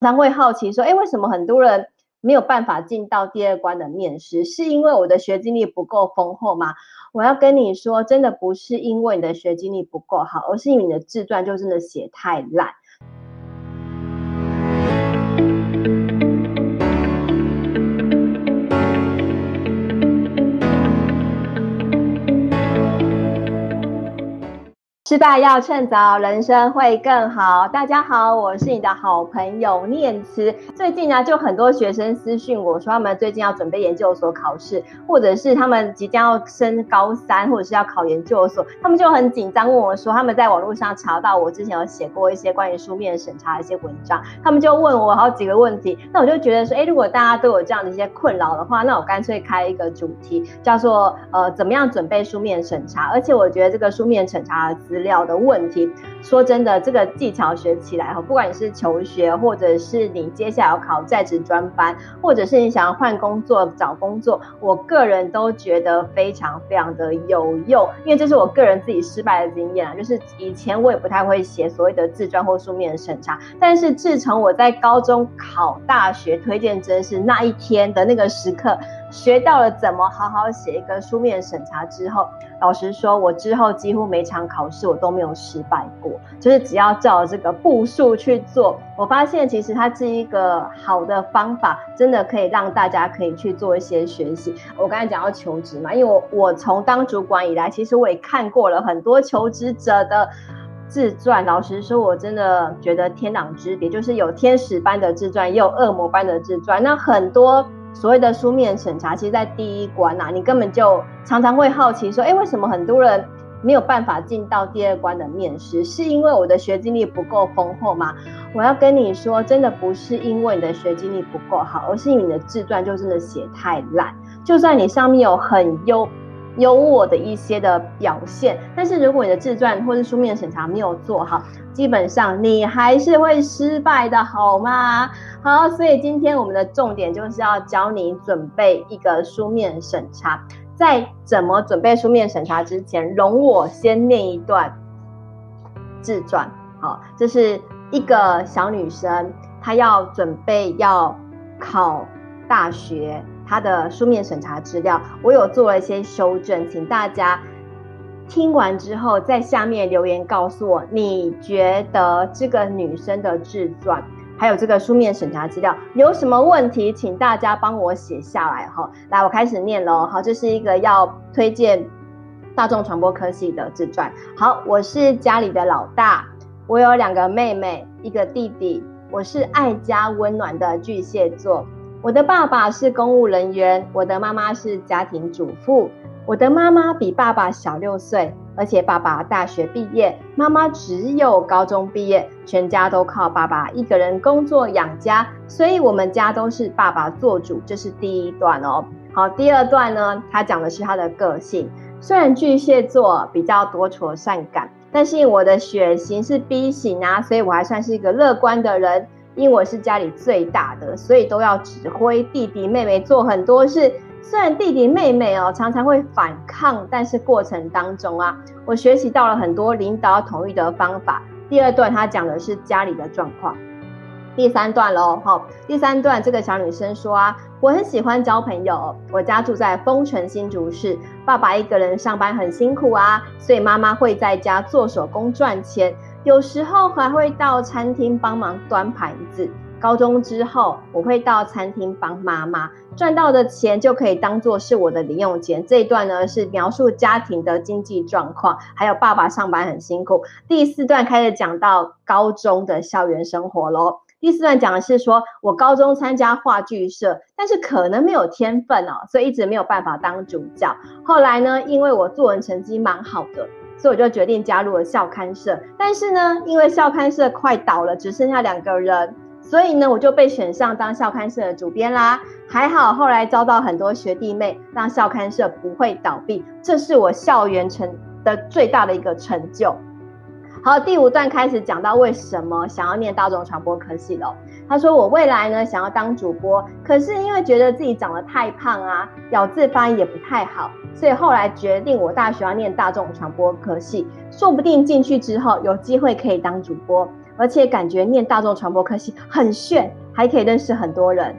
常会好奇说，哎，为什么很多人没有办法进到第二关的面试？是因为我的学经历不够丰厚吗？我要跟你说，真的不是因为你的学经历不够好，而是因为你的自传就真的写太烂。失败要趁早，人生会更好。大家好，我是你的好朋友念慈。最近呢，就很多学生私讯我说，他们最近要准备研究所考试，或者是他们即将要升高三，或者是要考研究所，他们就很紧张，问我说，他们在网络上查到我之前有写过一些关于书面审查的一些文章，他们就问我好几个问题。那我就觉得说，哎，如果大家都有这样的一些困扰的话，那我干脆开一个主题，叫做呃，怎么样准备书面审查？而且我觉得这个书面审查的资料的问题，说真的，这个技巧学起来哈，不管你是求学，或者是你接下来要考在职专班，或者是你想要换工作找工作，我个人都觉得非常非常的有用，因为这是我个人自己失败的经验啊，就是以前我也不太会写所谓的自传或书面审查，但是自从我在高中考大学推荐真是那一天的那个时刻。学到了怎么好好写一个书面审查之后，老实说，我之后几乎每场考试我都没有失败过，就是只要照这个步数去做，我发现其实它是一个好的方法，真的可以让大家可以去做一些学习。我刚才讲到求职嘛，因为我我从当主管以来，其实我也看过了很多求职者的自传，老实说，我真的觉得天壤之别，就是有天使般的自传，也有恶魔般的自传，那很多。所谓的书面审查，其实，在第一关啊，你根本就常常会好奇说，哎，为什么很多人没有办法进到第二关的面试？是因为我的学经历不够丰厚吗？我要跟你说，真的不是因为你的学经历不够好，而是因为你的自传就真的写太烂。就算你上面有很优。有我的一些的表现，但是如果你的自传或是书面审查没有做好，基本上你还是会失败的，好吗？好，所以今天我们的重点就是要教你准备一个书面审查。在怎么准备书面审查之前，容我先念一段自传。好，这是一个小女生，她要准备要考大学。他的书面审查资料，我有做了一些修正，请大家听完之后在下面留言告诉我，你觉得这个女生的自传还有这个书面审查资料有什么问题，请大家帮我写下来哈。来，我开始念喽。好，这是一个要推荐大众传播科系的自传。好，我是家里的老大，我有两个妹妹，一个弟弟，我是爱家温暖的巨蟹座。我的爸爸是公务人员，我的妈妈是家庭主妇。我的妈妈比爸爸小六岁，而且爸爸大学毕业，妈妈只有高中毕业，全家都靠爸爸一个人工作养家，所以我们家都是爸爸做主。这是第一段哦。好，第二段呢，他讲的是他的个性。虽然巨蟹座比较多愁善感，但是我的血型是 B 型啊，所以我还算是一个乐观的人。因为我是家里最大的，所以都要指挥弟弟妹妹做很多事。虽然弟弟妹妹哦常常会反抗，但是过程当中啊，我学习到了很多领导统一的方法。第二段他讲的是家里的状况。第三段喽，好，第三段这个小女生说啊，我很喜欢交朋友。我家住在丰城新竹市，爸爸一个人上班很辛苦啊，所以妈妈会在家做手工赚钱。有时候还会到餐厅帮忙端盘子。高中之后，我会到餐厅帮妈妈，赚到的钱就可以当做是我的零用钱。这一段呢是描述家庭的经济状况，还有爸爸上班很辛苦。第四段开始讲到高中的校园生活喽。第四段讲的是说我高中参加话剧社，但是可能没有天分哦，所以一直没有办法当主角。后来呢，因为我作文成绩蛮好的。所以我就决定加入了校刊社，但是呢，因为校刊社快倒了，只剩下两个人，所以呢，我就被选上当校刊社的主编啦。还好后来招到很多学弟妹，让校刊社不会倒闭，这是我校园成的最大的一个成就。好，第五段开始讲到为什么想要念大众传播科系了。他说我未来呢想要当主播，可是因为觉得自己长得太胖啊，咬字发音也不太好。所以后来决定，我大学要念大众传播科系，说不定进去之后有机会可以当主播。而且感觉念大众传播科系很炫，还可以认识很多人。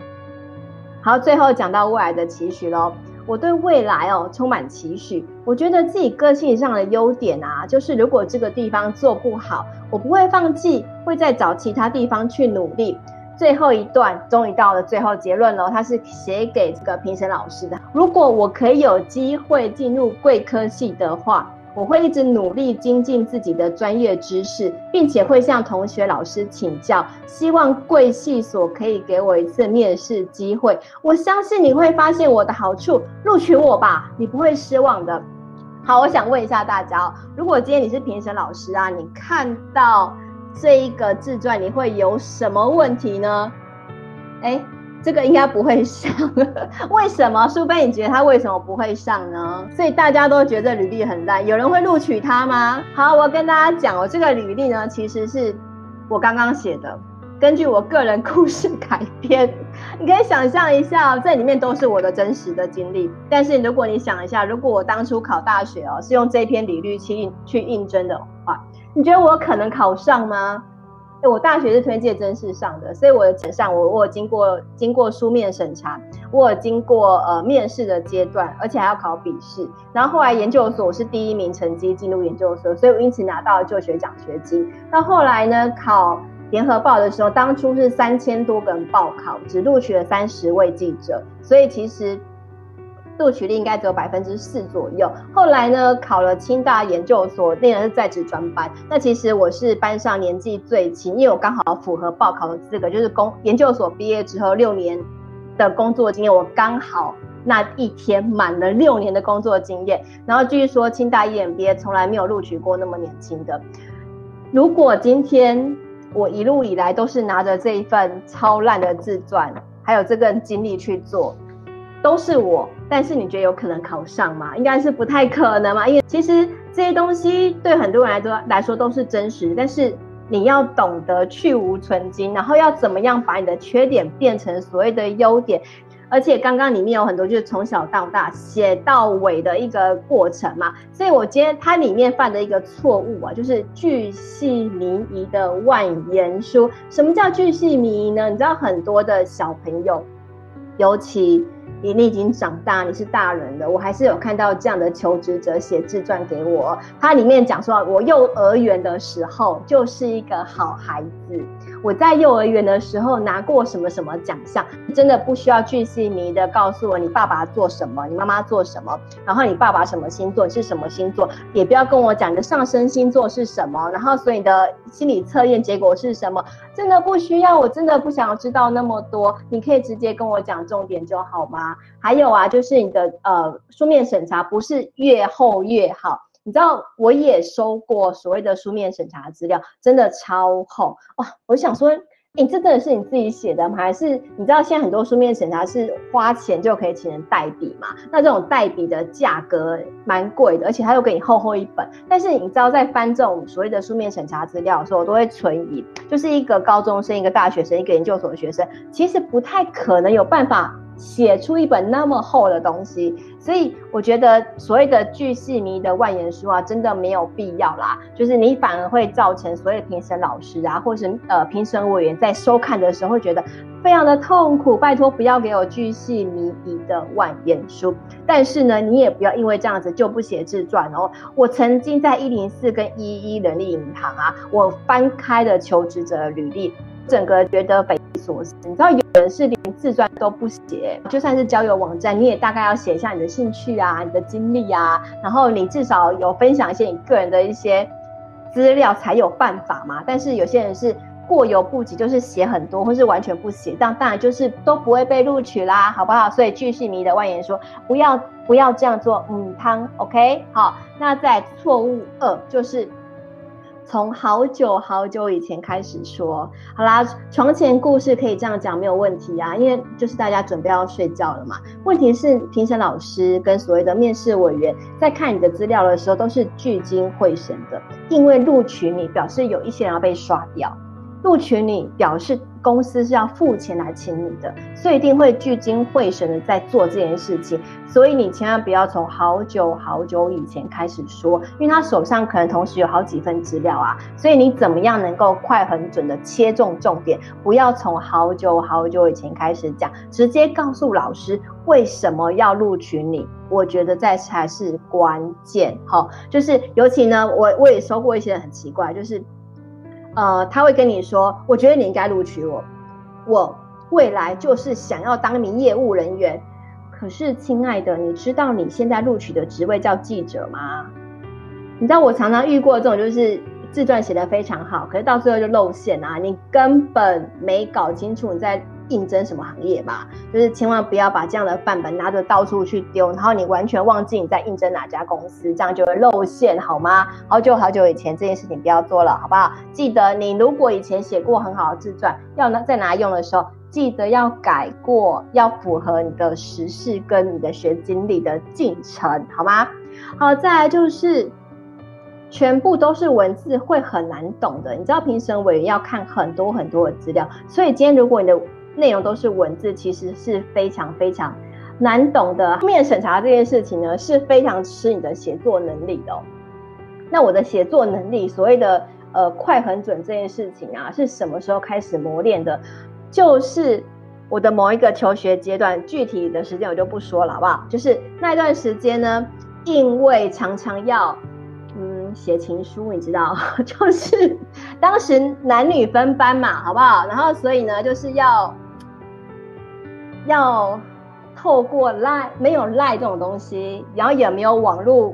好，最后讲到未来的期许喽。我对未来哦充满期许。我觉得自己个性上的优点啊，就是如果这个地方做不好，我不会放弃，会再找其他地方去努力。最后一段终于到了最后结论了，他是写给这个评审老师的。如果我可以有机会进入贵科系的话，我会一直努力精进自己的专业知识，并且会向同学、老师请教，希望贵系所可以给我一次面试机会。我相信你会发现我的好处，录取我吧，你不会失望的。好，我想问一下大家，如果今天你是评审老师啊，你看到这一个自传，你会有什么问题呢？诶这个应该不会上，为什么？苏菲，你觉得他为什么不会上呢？所以大家都觉得履历很烂，有人会录取他吗？好，我跟大家讲，我这个履历呢，其实是我刚刚写的，根据我个人故事改编。你可以想象一下，这里面都是我的真实的经历。但是如果你想一下，如果我当初考大学哦，是用这篇履历去去应征的话，你觉得我可能考上吗？我大学是推荐甄试上的，所以我的前上我我有经过经过书面审查，我有经过呃面试的阶段，而且还要考笔试。然后后来研究所是第一名成绩进入研究所，所以我因此拿到了就学奖学金。到后来呢，考联合报的时候，当初是三千多个人报考，只录取了三十位记者，所以其实。录取率应该只有百分之四左右。后来呢，考了清大研究所，那个是在职专班。那其实我是班上年纪最轻，因为我刚好符合报考的资格，就是工研究所毕业之后六年的工作经验，我刚好那一天满了六年的工作经验。然后据说清大 EMBA 从来没有录取过那么年轻的。如果今天我一路以来都是拿着这一份超烂的自传，还有这个经历去做。都是我，但是你觉得有可能考上吗？应该是不太可能嘛，因为其实这些东西对很多人来说来说都是真实，但是你要懂得去芜存菁，然后要怎么样把你的缺点变成所谓的优点，而且刚刚里面有很多就是从小到大写到尾的一个过程嘛，所以我今天它里面犯的一个错误啊，就是巨细靡遗的万言书。什么叫巨细靡遗呢？你知道很多的小朋友，尤其。你你已经长大，你是大人了。我还是有看到这样的求职者写自传给我，他里面讲说，我幼儿园的时候就是一个好孩子。我在幼儿园的时候拿过什么什么奖项，真的不需要巨细靡的告诉我你爸爸做什么，你妈妈做什么，然后你爸爸什么星座，你是什么星座，也不要跟我讲你的上升星座是什么，然后所以你的心理测验结果是什么，真的不需要，我真的不想要知道那么多，你可以直接跟我讲重点就好吗？还有啊，就是你的呃书面审查不是越厚越好。你知道我也收过所谓的书面审查资料，真的超厚哇！我想说，你、欸、这真的是你自己写的吗？还是你知道现在很多书面审查是花钱就可以请人代笔嘛？那这种代笔的价格蛮贵的，而且他又给你厚厚一本。但是你知道在翻这种所谓的书面审查资料的时候，我都会存疑，就是一个高中生、一个大学生、一个研究所的学生，其实不太可能有办法。写出一本那么厚的东西，所以我觉得所谓的巨细靡的万言书啊，真的没有必要啦。就是你反而会造成所有评审老师啊，或是呃评审委员在收看的时候会觉得非常的痛苦。拜托不要给我巨细靡遗的万言书。但是呢，你也不要因为这样子就不写自传哦。我曾经在一零四跟一一人力银行啊，我翻开了求职者履历。整个觉得北所思，你知道有人是连自传都不写，就算是交友网站，你也大概要写一下你的兴趣啊、你的经历啊，然后你至少有分享一些你个人的一些资料才有办法嘛。但是有些人是过犹不及，就是写很多或是完全不写，但当然就是都不会被录取啦，好不好？所以巨细靡遗的万言说，不要不要这样做，嗯，汤，OK，好。那在错误二就是。从好久好久以前开始说，好啦，床前故事可以这样讲没有问题啊，因为就是大家准备要睡觉了嘛。问题是评审老师跟所谓的面试委员在看你的资料的时候都是聚精会神的，因为录取你表示有一些人要被刷掉，录取你表示公司是要付钱来请你的，所以一定会聚精会神的在做这件事情。所以你千万不要从好久好久以前开始说，因为他手上可能同时有好几份资料啊。所以你怎么样能够快很准的切中重点？不要从好久好久以前开始讲，直接告诉老师为什么要录取你。我觉得这才是关键。好，就是尤其呢，我我也收过一些很奇怪，就是。呃，他会跟你说，我觉得你应该录取我，我未来就是想要当一名业务人员。可是，亲爱的，你知道你现在录取的职位叫记者吗？你知道我常常遇过这种，就是自传写的非常好，可是到最后就露馅啊，你根本没搞清楚你在。应征什么行业嘛？就是千万不要把这样的范本拿着到处去丢，然后你完全忘记你在应征哪家公司，这样就会露馅，好吗？好久好久以前这件事情不要做了，好不好？记得你如果以前写过很好的自传，要拿再拿用的时候，记得要改过，要符合你的时事跟你的学经历的进程，好吗？好，再来就是全部都是文字，会很难懂的。你知道评审委员要看很多很多的资料，所以今天如果你的内容都是文字，其实是非常非常难懂的。面审查这件事情呢，是非常吃你的写作能力的。那我的写作能力，所谓的呃快很准这件事情啊，是什么时候开始磨练的？就是我的某一个求学阶段，具体的时间我就不说了，好不好？就是那段时间呢，因为常常要嗯写情书，你知道，就是当时男女分班嘛，好不好？然后所以呢，就是要。要透过赖，没有赖这种东西，然后也没有网络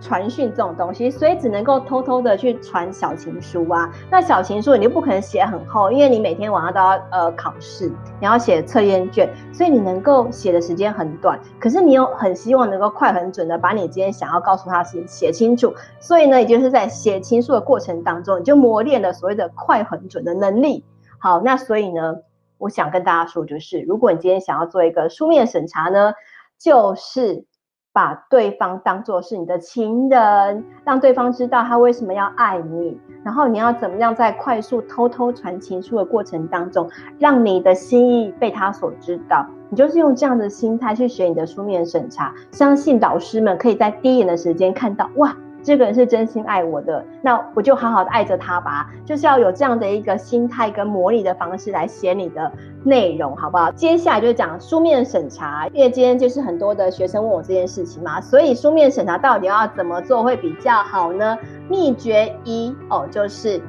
传讯这种东西，所以只能够偷偷的去传小情书啊。那小情书你就不可能写很厚，因为你每天晚上都要呃考试，你要写测验卷，所以你能够写的时间很短。可是你又很希望能够快很准的把你今天想要告诉他的事情写清楚，所以呢，也就是在写情书的过程当中，你就磨练了所谓的快很准的能力。好，那所以呢，我想跟大家说，就是如果你今天想要做一个书面审查呢，就是把对方当作是你的情人，让对方知道他为什么要爱你，然后你要怎么样在快速偷偷传情书的过程当中，让你的心意被他所知道。你就是用这样的心态去写你的书面审查，相信导师们可以在第一眼的时间看到，哇。这个人是真心爱我的，那我就好好的爱着他吧。就是要有这样的一个心态跟模拟的方式来写你的内容，好不好？接下来就讲书面审查，因为今天就是很多的学生问我这件事情嘛，所以书面审查到底要怎么做会比较好呢？秘诀一哦，就是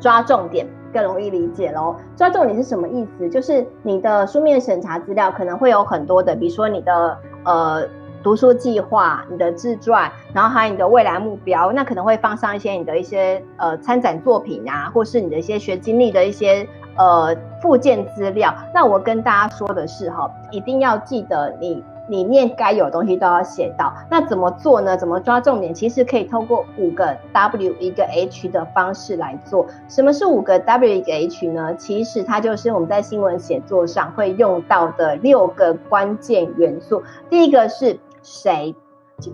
抓重点，更容易理解喽。抓重点是什么意思？就是你的书面审查资料可能会有很多的，比如说你的呃。读书计划、你的自传，然后还有你的未来目标，那可能会放上一些你的一些呃参展作品啊，或是你的一些学经历的一些呃附件资料。那我跟大家说的是哈，一定要记得你里面该有的东西都要写到。那怎么做呢？怎么抓重点？其实可以透过五个 W 一个 H 的方式来做。什么是五个 W 一个 H 呢？其实它就是我们在新闻写作上会用到的六个关键元素。第一个是。谁？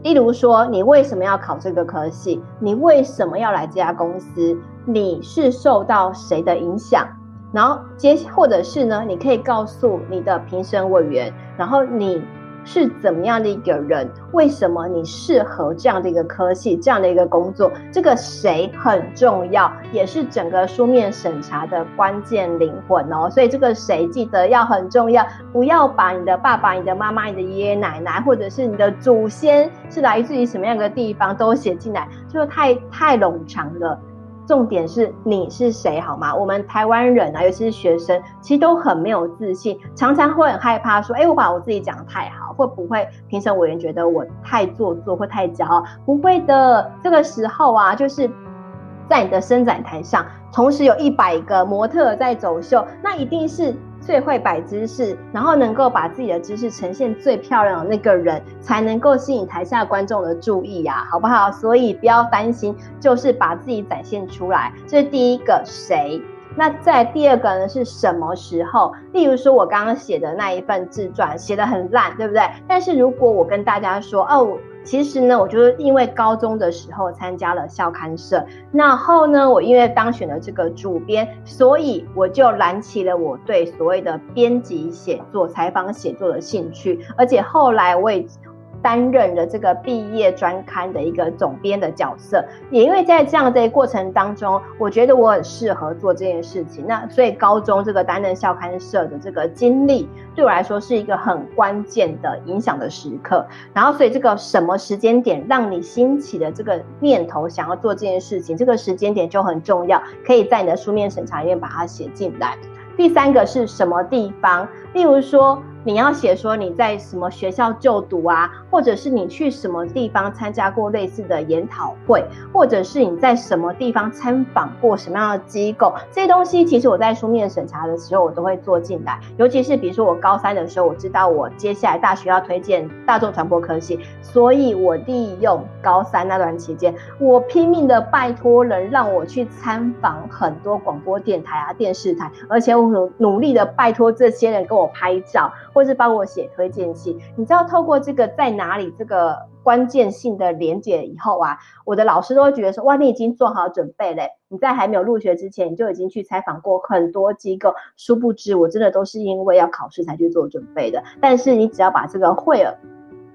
例如说，你为什么要考这个科系？你为什么要来这家公司？你是受到谁的影响？然后接，或者是呢？你可以告诉你的评审委员，然后你。是怎么样的一个人？为什么你适合这样的一个科系、这样的一个工作？这个谁很重要，也是整个书面审查的关键灵魂哦。所以这个谁记得要很重要，不要把你的爸爸、你的妈妈、你的爷爷奶奶，或者是你的祖先是来自于什么样的地方都写进来，就太太冗长了。重点是你是谁好吗？我们台湾人啊，尤其是学生，其实都很没有自信，常常会很害怕说，哎，我把我自己讲得太好，会不会评审委员觉得我太做作或太骄傲？不会的，这个时候啊，就是在你的伸展台上，同时有一百个模特在走秀，那一定是。最会摆姿势，然后能够把自己的姿势呈现最漂亮的那个人，才能够吸引台下观众的注意呀，好不好？所以不要担心，就是把自己展现出来。这是第一个谁？那在第二个呢？是什么时候？例如说，我刚刚写的那一份自传写得很烂，对不对？但是如果我跟大家说，哦。其实呢，我就是因为高中的时候参加了校刊社，那后呢，我因为当选了这个主编，所以我就燃起了我对所谓的编辑写作、采访写作的兴趣，而且后来我也。担任了这个毕业专刊的一个总编的角色，也因为在这样的过程当中，我觉得我很适合做这件事情。那所以高中这个担任校刊社的这个经历，对我来说是一个很关键的影响的时刻。然后，所以这个什么时间点让你兴起的这个念头想要做这件事情，这个时间点就很重要，可以在你的书面审查里面把它写进来。第三个是什么地方？例如说。你要写说你在什么学校就读啊，或者是你去什么地方参加过类似的研讨会，或者是你在什么地方参访过什么样的机构，这些东西其实我在书面审查的时候我都会做进来。尤其是比如说我高三的时候，我知道我接下来大学要推荐大众传播科系，所以我利用高三那段期间，我拼命的拜托人让我去参访很多广播电台啊、电视台，而且我努努力的拜托这些人跟我拍照。或是帮我写推荐信，你知道透过这个在哪里这个关键性的连接以后啊，我的老师都会觉得说，哇，你已经做好准备嘞，你在还没有入学之前，你就已经去采访过很多机构，殊不知我真的都是因为要考试才去做准备的。但是你只要把这个会了。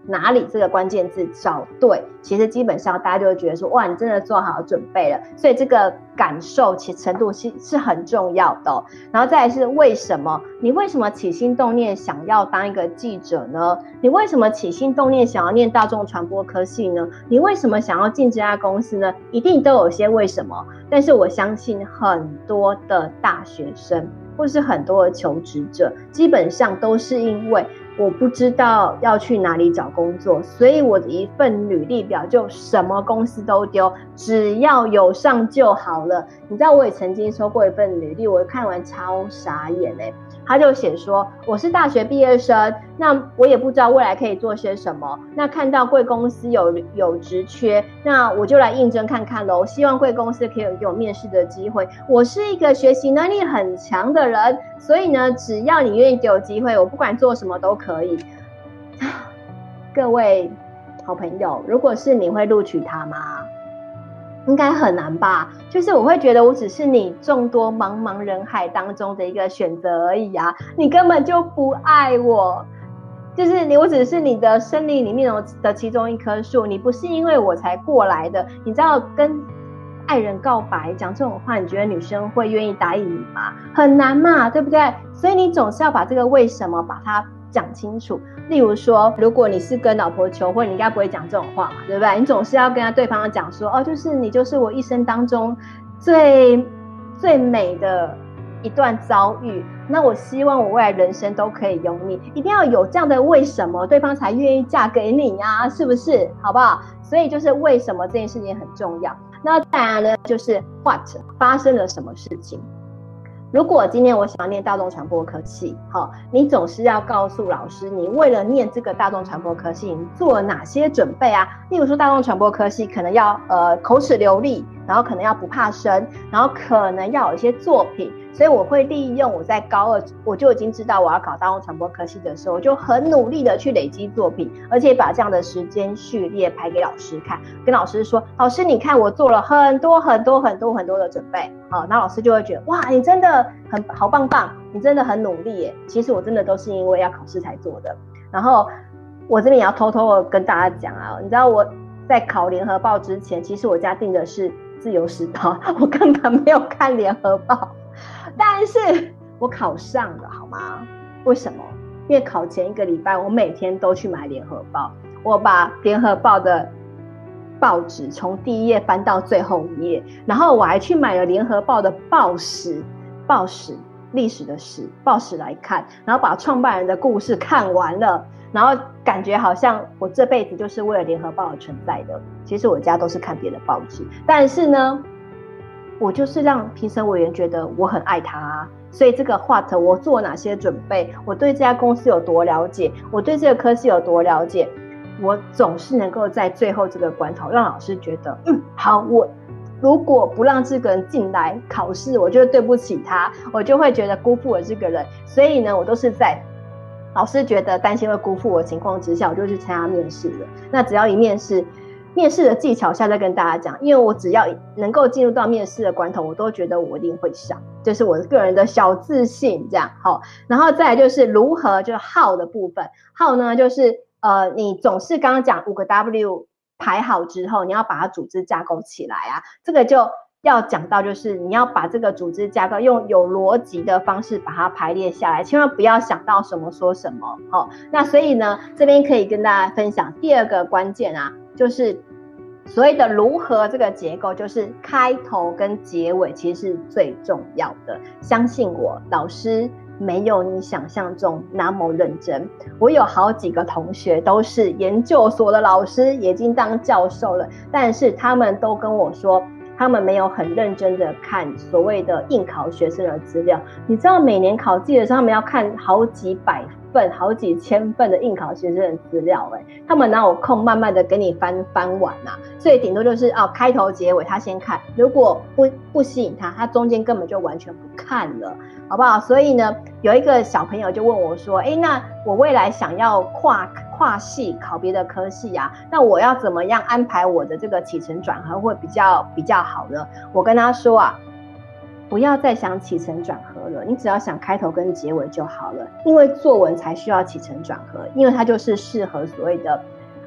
哪里这个关键字找对，其实基本上大家就会觉得说，哇，你真的做好准备了。所以这个感受其程度是是很重要的。然后再来是为什么？你为什么起心动念想要当一个记者呢？你为什么起心动念想要念大众传播科系呢？你为什么想要进这家公司呢？一定都有些为什么。但是我相信很多的大学生或是很多的求职者，基本上都是因为。我不知道要去哪里找工作，所以我的一份履历表就什么公司都丢，只要有上就好了。你知道我也曾经收过一份履历，我看完超傻眼哎。他就写说，我是大学毕业生，那我也不知道未来可以做些什么。那看到贵公司有有职缺，那我就来应征看看喽。希望贵公司可以给我面试的机会。我是一个学习能力很强的人，所以呢，只要你愿意给我机会，我不管做什么都可以。各位好朋友，如果是你会录取他吗？应该很难吧？就是我会觉得我只是你众多茫茫人海当中的一个选择而已啊！你根本就不爱我，就是你，我只是你的森林里面的其中一棵树，你不是因为我才过来的。你知道跟爱人告白讲这种话，你觉得女生会愿意答应你吗？很难嘛，对不对？所以你总是要把这个为什么把它。讲清楚，例如说，如果你是跟老婆求婚，你应该不会讲这种话嘛，对不对？你总是要跟他对方讲说，哦，就是你就是我一生当中最最美的一段遭遇，那我希望我未来人生都可以有你，一定要有这样的为什么，对方才愿意嫁给你呀，是不是？好不好？所以就是为什么这件事情很重要。那再来呢，就是 what 发生了什么事情？如果今天我想要念大众传播科系，好，你总是要告诉老师，你为了念这个大众传播科系，你做了哪些准备啊？例如说，大众传播科系可能要呃口齿流利，然后可能要不怕生，然后可能要有一些作品。所以我会利用我在高二我就已经知道我要考大众传播科系的时候，我就很努力的去累积作品，而且把这样的时间序列排给老师看，跟老师说：“老师，你看我做了很多很多很多很多的准备。”好，那老师就会觉得：“哇，你真的很好棒棒，你真的很努力耶。”其实我真的都是因为要考试才做的。然后我这边也要偷偷的跟大家讲啊，你知道我在考联合报之前，其实我家订的是自由时报，我根本没有看联合报。但是我考上了，好吗？为什么？因为考前一个礼拜，我每天都去买联合报，我把联合报的报纸从第一页翻到最后一页，然后我还去买了联合报的报史，报史历史的史，报史来看，然后把创办人的故事看完了，然后感觉好像我这辈子就是为了联合报而存在的。其实我家都是看别的报纸，但是呢。我就是让评审委员觉得我很爱他啊，所以这个 what 我做哪些准备，我对这家公司有多了解，我对这个科系有多了解，我总是能够在最后这个关头让老师觉得，嗯，好，我如果不让这个人进来考试，我就对不起他，我就会觉得辜负了这个人，所以呢，我都是在老师觉得担心会辜负我情况之下，我就去参加面试了。那只要一面试，面试的技巧下再跟大家讲，因为我只要能够进入到面试的关头，我都觉得我一定会上，这、就是我个人的小自信。这样好，然后再来就是如何，就是号的部分号呢就是呃，你总是刚刚讲五个 W 排好之后，你要把它组织架构起来啊，这个就。要讲到就是你要把这个组织架构用有逻辑的方式把它排列下来，千万不要想到什么说什么。好，那所以呢，这边可以跟大家分享第二个关键啊，就是所谓的如何这个结构，就是开头跟结尾其实是最重要的。相信我，老师没有你想象中那么认真。我有好几个同学都是研究所的老师，已经当教授了，但是他们都跟我说。他们没有很认真的看所谓的应考学生的资料，你知道每年考季的时候，他们要看好几百份、好几千份的应考学生的资料，哎，他们哪有空慢慢的给你翻翻完呐？所以顶多就是哦，开头结尾他先看，如果不不吸引他，他中间根本就完全不看了。好不好？所以呢，有一个小朋友就问我说：“诶，那我未来想要跨跨系考别的科系啊，那我要怎么样安排我的这个起承转合会比较比较好呢？”我跟他说啊，不要再想起承转合了，你只要想开头跟结尾就好了，因为作文才需要起承转合，因为它就是适合所谓的。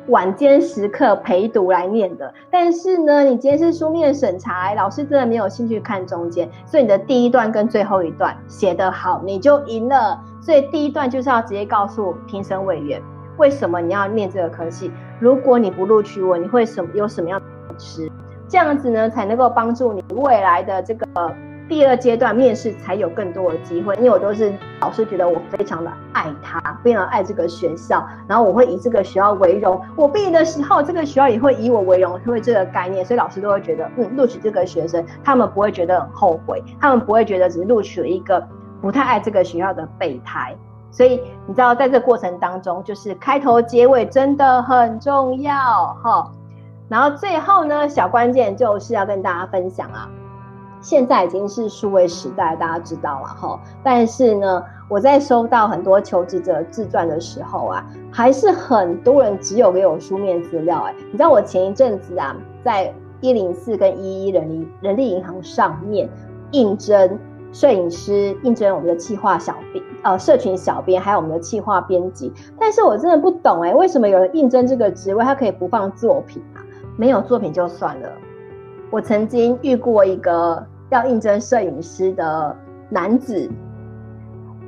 晚间时刻陪读来念的，但是呢，你今天是书面审查，老师真的没有兴趣看中间，所以你的第一段跟最后一段写得好，你就赢了。所以第一段就是要直接告诉评审委员，为什么你要念这个科系？如果你不录取我，你会什么有什么样的吃？这样子呢，才能够帮助你未来的这个。第二阶段面试才有更多的机会，因为我都是老师觉得我非常的爱他，非常爱这个学校，然后我会以这个学校为荣。我毕业的时候，这个学校也会以我为荣，因为这个概念，所以老师都会觉得，嗯，录取这个学生，他们不会觉得很后悔，他们不会觉得只是录取了一个不太爱这个学校的备胎。所以你知道，在这个过程当中，就是开头结尾真的很重要哈。然后最后呢，小关键就是要跟大家分享啊。现在已经是数位时代，大家知道了哈。但是呢，我在收到很多求职者自传的时候啊，还是很多人只有给我书面资料。哎，你知道我前一阵子啊，在一零四跟一一人力人力银行上面应征摄影师，应征我们的企划小编，呃，社群小编，还有我们的企划编辑。但是我真的不懂哎，为什么有人应征这个职位，他可以不放作品啊？没有作品就算了。我曾经遇过一个。要应征摄影师的男子，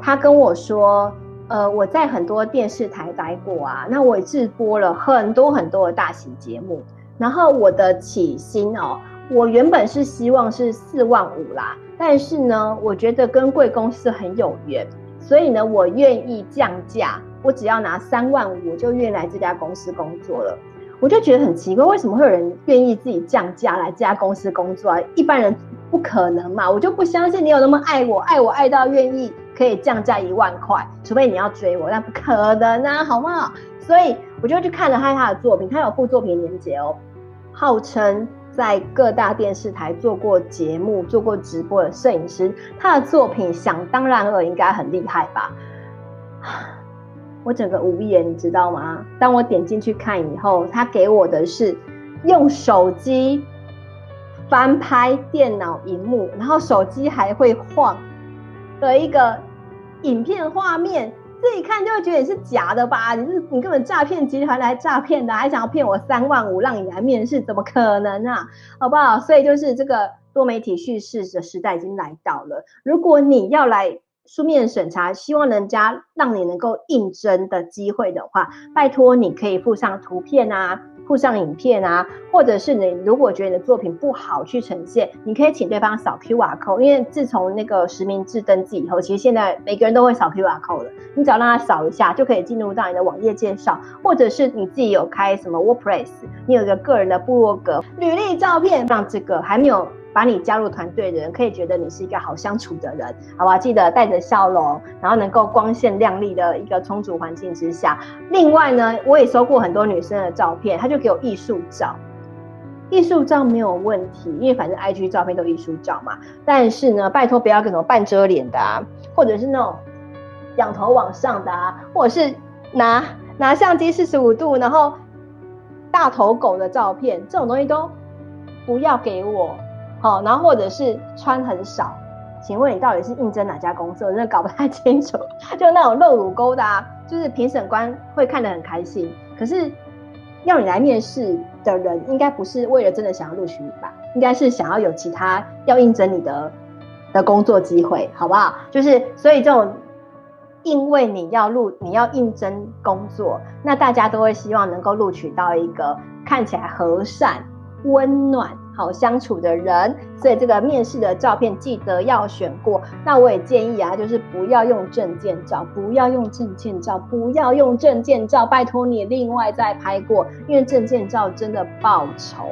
他跟我说：“呃，我在很多电视台待过啊，那我也制播了很多很多的大型节目。然后我的起薪哦，我原本是希望是四万五啦，但是呢，我觉得跟贵公司很有缘，所以呢，我愿意降价，我只要拿三万五，我就愿意来这家公司工作了。我就觉得很奇怪，为什么会有人愿意自己降价来这家公司工作啊？一般人。”不可能嘛！我就不相信你有那么爱我，爱我爱到愿意可以降价一万块，除非你要追我，那不可能啊，好不好？所以我就去看了他他的作品，他有附作品连结哦，号称在各大电视台做过节目、做过直播的摄影师，他的作品想当然尔应该很厉害吧？我整个无言，你知道吗？当我点进去看以后，他给我的是用手机。翻拍电脑荧幕，然后手机还会晃的一个影片画面，这一看就会觉得你是假的吧？你是你根本诈骗集团来诈骗的，还想要骗我三万五让你来面试，怎么可能啊？好不好？所以就是这个多媒体叙事的时代已经来到了。如果你要来书面审查，希望人家让你能够应征的机会的话，拜托你可以附上图片啊。附上影片啊，或者是你如果觉得你的作品不好去呈现，你可以请对方扫 QR code，因为自从那个实名制登记以后，其实现在每个人都会扫 QR code 了，你只要让他扫一下，就可以进入到你的网页介绍，或者是你自己有开什么 WordPress，你有一个个人的部落格，履历照片，让这个还没有。把你加入团队的人可以觉得你是一个好相处的人，好吧？记得带着笑容，然后能够光鲜亮丽的一个充足环境之下。另外呢，我也收过很多女生的照片，她就给我艺术照，艺术照没有问题，因为反正 IG 照片都艺术照嘛。但是呢，拜托不要给什么半遮脸的啊，或者是那种仰头往上的啊，或者是拿拿相机四十五度，然后大头狗的照片，这种东西都不要给我。好，然后或者是穿很少，请问你到底是应征哪家公司？我真的搞不太清楚。就那种露乳沟的啊，就是评审官会看得很开心，可是要你来面试的人，应该不是为了真的想要录取你吧？应该是想要有其他要应征你的的工作机会，好不好？就是所以这种，因为你要录，你要应征工作，那大家都会希望能够录取到一个看起来和善、温暖。好相处的人，所以这个面试的照片记得要选过。那我也建议啊，就是不要用证件照，不要用证件照，不要用证件照，拜托你另外再拍过，因为证件照真的爆丑。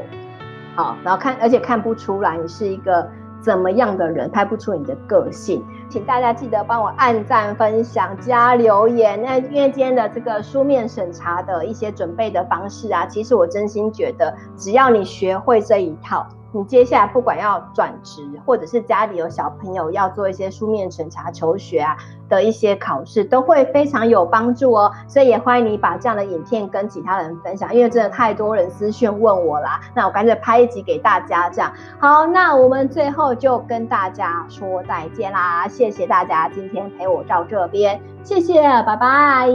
好，然后看，而且看不出来你是一个怎么样的人，拍不出你的个性。请大家记得帮我按赞、分享、加留言。那因为今天的这个书面审查的一些准备的方式啊，其实我真心觉得，只要你学会这一套。你接下来不管要转职，或者是家里有小朋友要做一些书面审查、求学啊的一些考试，都会非常有帮助哦。所以也欢迎你把这样的影片跟其他人分享，因为真的太多人私讯问我啦。那我干脆拍一集给大家，这样好。那我们最后就跟大家说再见啦，谢谢大家今天陪我到这边，谢谢，拜拜。